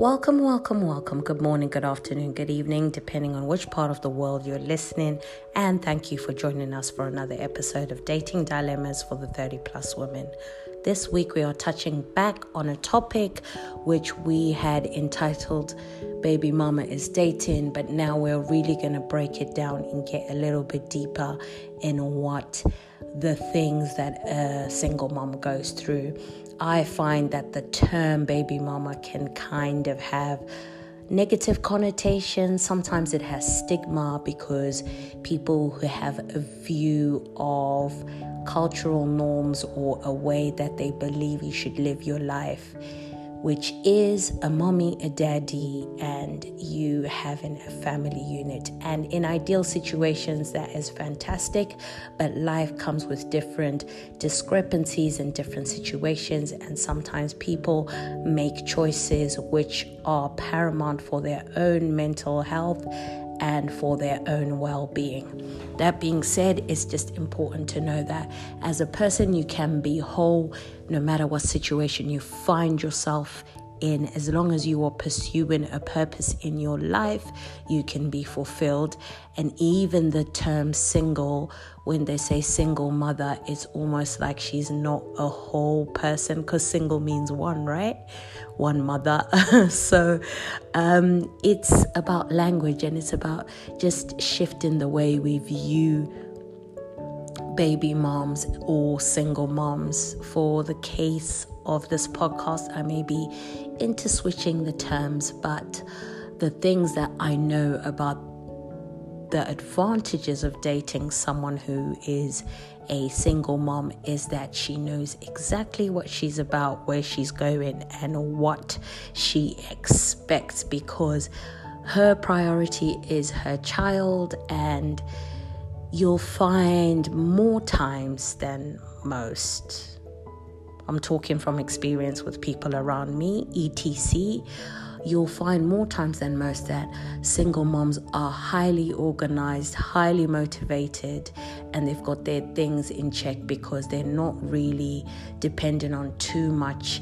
Welcome, welcome, welcome. Good morning, good afternoon, good evening, depending on which part of the world you're listening. And thank you for joining us for another episode of Dating Dilemmas for the 30 Plus Women. This week, we are touching back on a topic which we had entitled Baby Mama is Dating, but now we're really going to break it down and get a little bit deeper in what the things that a single mom goes through I find that the term baby mama can kind of have negative connotations. Sometimes it has stigma because people who have a view of cultural norms or a way that they believe you should live your life which is a mommy, a daddy, and you having a family unit. And in ideal situations, that is fantastic, but life comes with different discrepancies and different situations, and sometimes people make choices which are paramount for their own mental health and for their own well being. That being said, it's just important to know that as a person, you can be whole no matter what situation you find yourself in, as long as you are pursuing a purpose in your life, you can be fulfilled. And even the term single, when they say single mother, it's almost like she's not a whole person because single means one, right? One mother. so um, it's about language and it's about just shifting the way we view baby moms or single moms. For the case of this podcast, I may be into switching the terms, but the things that I know about the advantages of dating someone who is a single mom is that she knows exactly what she's about, where she's going, and what she expects because her priority is her child and you'll find more times than most. I'm talking from experience with people around me, etc. You'll find more times than most that single moms are highly organized, highly motivated, and they've got their things in check because they're not really dependent on too much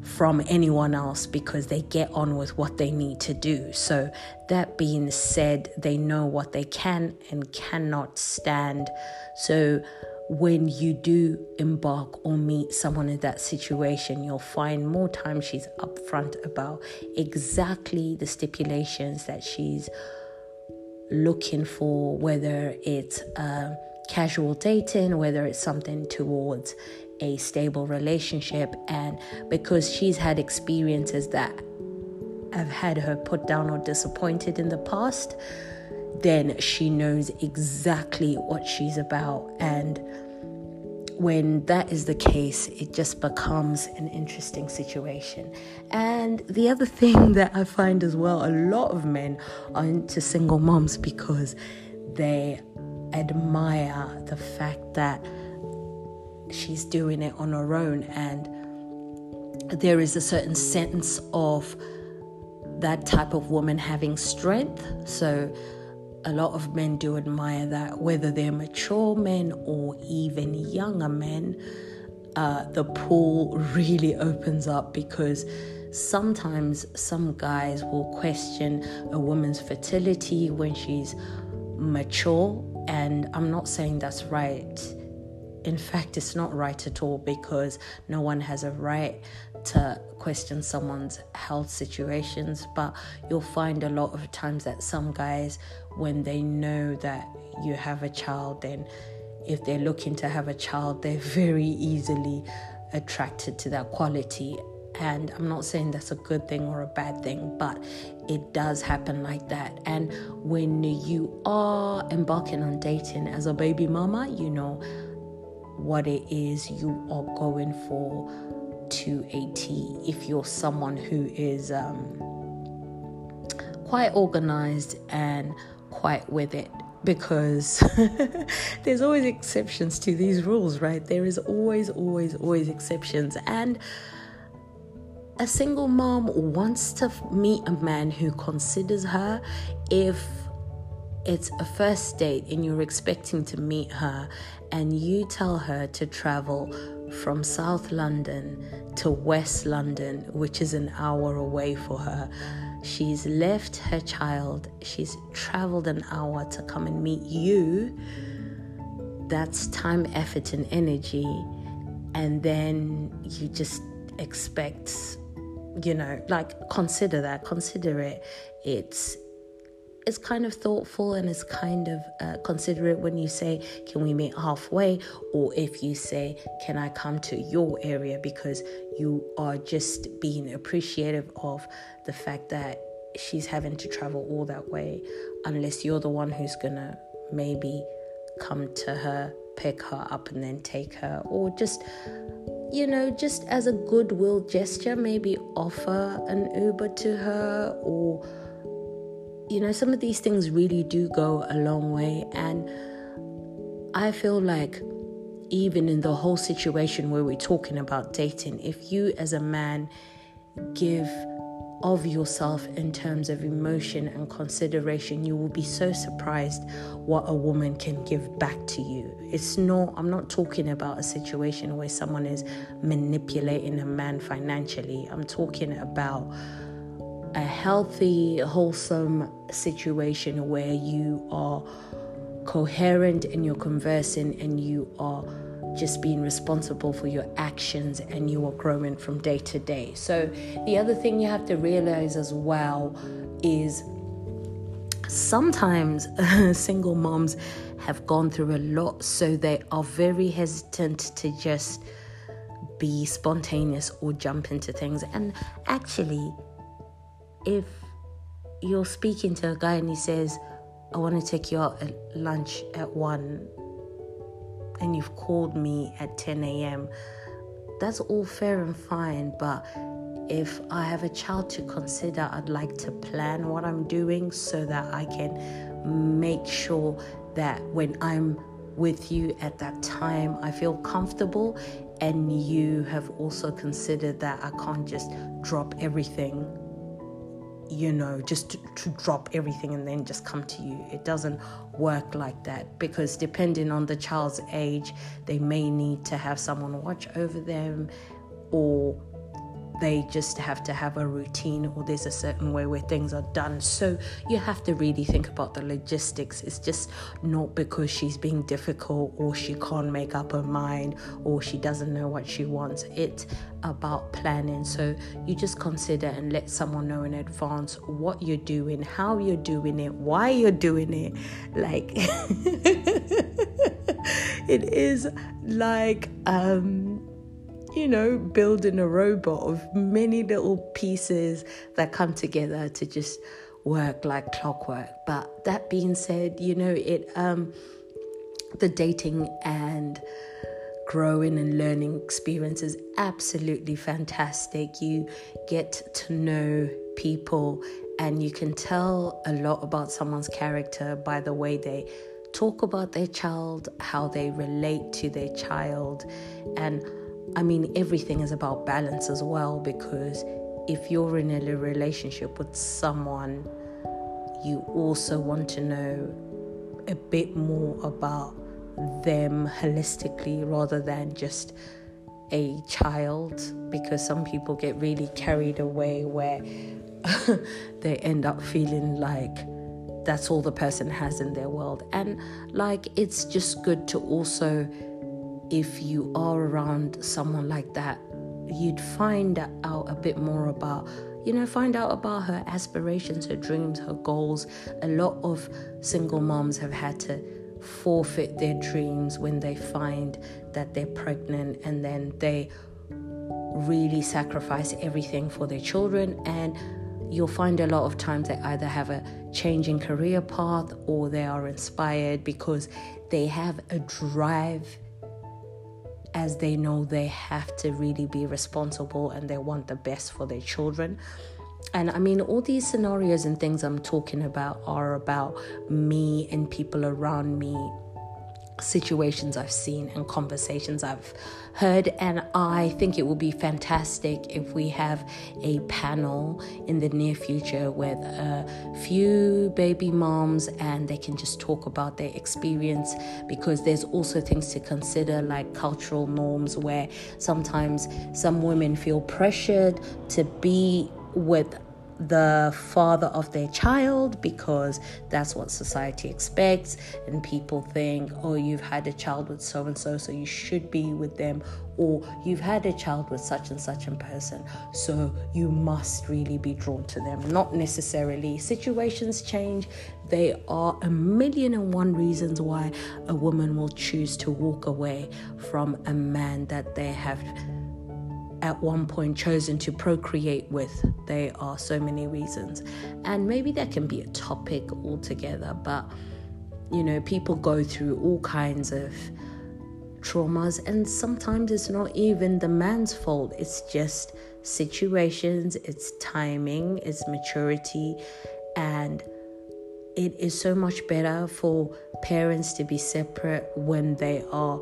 from anyone else because they get on with what they need to do. So, that being said, they know what they can and cannot stand. So, when you do embark or meet someone in that situation, you'll find more time she's upfront about exactly the stipulations that she's looking for, whether it's uh, casual dating, whether it's something towards a stable relationship. And because she's had experiences that have had her put down or disappointed in the past, then she knows exactly what she's about. And when that is the case, it just becomes an interesting situation. And the other thing that I find as well, a lot of men are into single moms because they admire the fact that she's doing it on her own and there is a certain sense of that type of woman having strength so a lot of men do admire that whether they're mature men or even younger men uh, the pool really opens up because sometimes some guys will question a woman's fertility when she's mature and i'm not saying that's right in fact, it's not right at all because no one has a right to question someone's health situations. But you'll find a lot of times that some guys, when they know that you have a child, then if they're looking to have a child, they're very easily attracted to that quality. And I'm not saying that's a good thing or a bad thing, but it does happen like that. And when you are embarking on dating as a baby mama, you know, what it is you are going for to a T. If you're someone who is um, quite organized and quite with it, because there's always exceptions to these rules, right? There is always, always, always exceptions. And a single mom wants to meet a man who considers her if it's a first date and you're expecting to meet her and you tell her to travel from South London to West London, which is an hour away for her. She's left her child, she's traveled an hour to come and meet you. That's time, effort, and energy. And then you just expect, you know, like consider that, consider it. It's it's kind of thoughtful and it's kind of uh, considerate when you say, Can we meet halfway? Or if you say, Can I come to your area? Because you are just being appreciative of the fact that she's having to travel all that way, unless you're the one who's gonna maybe come to her, pick her up, and then take her, or just you know, just as a goodwill gesture, maybe offer an Uber to her or you know, some of these things really do go a long way. And I feel like even in the whole situation where we're talking about dating, if you as a man give of yourself in terms of emotion and consideration, you will be so surprised what a woman can give back to you. It's not, I'm not talking about a situation where someone is manipulating a man financially. I'm talking about a healthy, wholesome situation where you are coherent and you're conversing and you are just being responsible for your actions and you are growing from day to day. So, the other thing you have to realize as well is sometimes single moms have gone through a lot, so they are very hesitant to just be spontaneous or jump into things. And actually, if you're speaking to a guy and he says, I want to take you out at lunch at 1 and you've called me at 10 a.m., that's all fair and fine. But if I have a child to consider, I'd like to plan what I'm doing so that I can make sure that when I'm with you at that time, I feel comfortable. And you have also considered that I can't just drop everything you know, just to, to, drop everything and then just come to you. It doesn't work like that because depending on the child's age, they may need to have someone watch over them or they just have to have a routine or there's a certain way where things are done. So you have to really think about the logistics. It's just not because she's being difficult or she can't make up her mind or she doesn't know what she wants. It's about planning. So you just consider and let someone know in advance what you're doing, how you're doing it, why you're doing it. Like it is like um you know, building a robot of many little pieces that come together to just work like clockwork. But that being said, you know, it um the dating and growing and learning experience is absolutely fantastic. You get to know people and you can tell a lot about someone's character by the way they talk about their child, how they relate to their child, and I mean, everything is about balance as well because if you're in a relationship with someone, you also want to know a bit more about them holistically rather than just a child because some people get really carried away where they end up feeling like that's all the person has in their world. And like, it's just good to also if you are around someone like that, you'd find out a bit more about, you know, find out about her aspirations, her dreams, her goals. A lot of single moms have had to forfeit their dreams when they find that they're pregnant and then they really sacrifice everything for their children and you'll find a lot of times they either have a changing career path or they are inspired because they have a drive as they know they have to really be responsible and they want the best for their children. And I mean, all these scenarios and things I'm talking about are about me and people around me situations I've seen and conversations I've heard. And I think it will be fantastic if we have a panel in the near future with a few baby moms and they can just talk about their experience because there's also things to consider like cultural norms where sometimes some women feel pressured to be with the father of their child because that's what society expects. And people think oh you've had a child with so and so so you should be with them. Or you've had a child with such and such a person so you must really be drawn to them. Not necessarily situations change. There are a million and one reasons why a woman will choose to walk away from a man that they have at one point chosen to procreate with. There are so many reasons. And maybe that can be a topic altogether, but you know, people go through all kinds of traumas, and sometimes it's not even the man's fault, it's just situations, it's timing, it's maturity, and it is so much better for parents to be separate when they are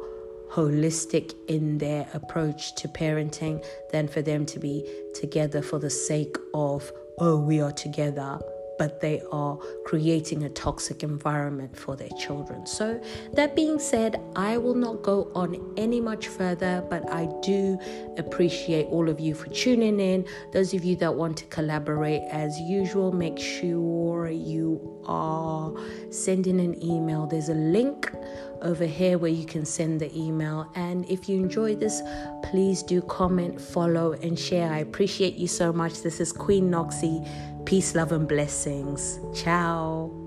holistic in their approach to parenting than for them to be together for the sake of, oh, we are together but they are creating a toxic environment for their children. So, that being said, I will not go on any much further, but I do appreciate all of you for tuning in. Those of you that want to collaborate, as usual, make sure you are sending an email. There's a link over here where you can send the email. And if you enjoy this, please do comment, follow, and share. I appreciate you so much. This is Queen Noxie Peace, love, and blessings. Ciao.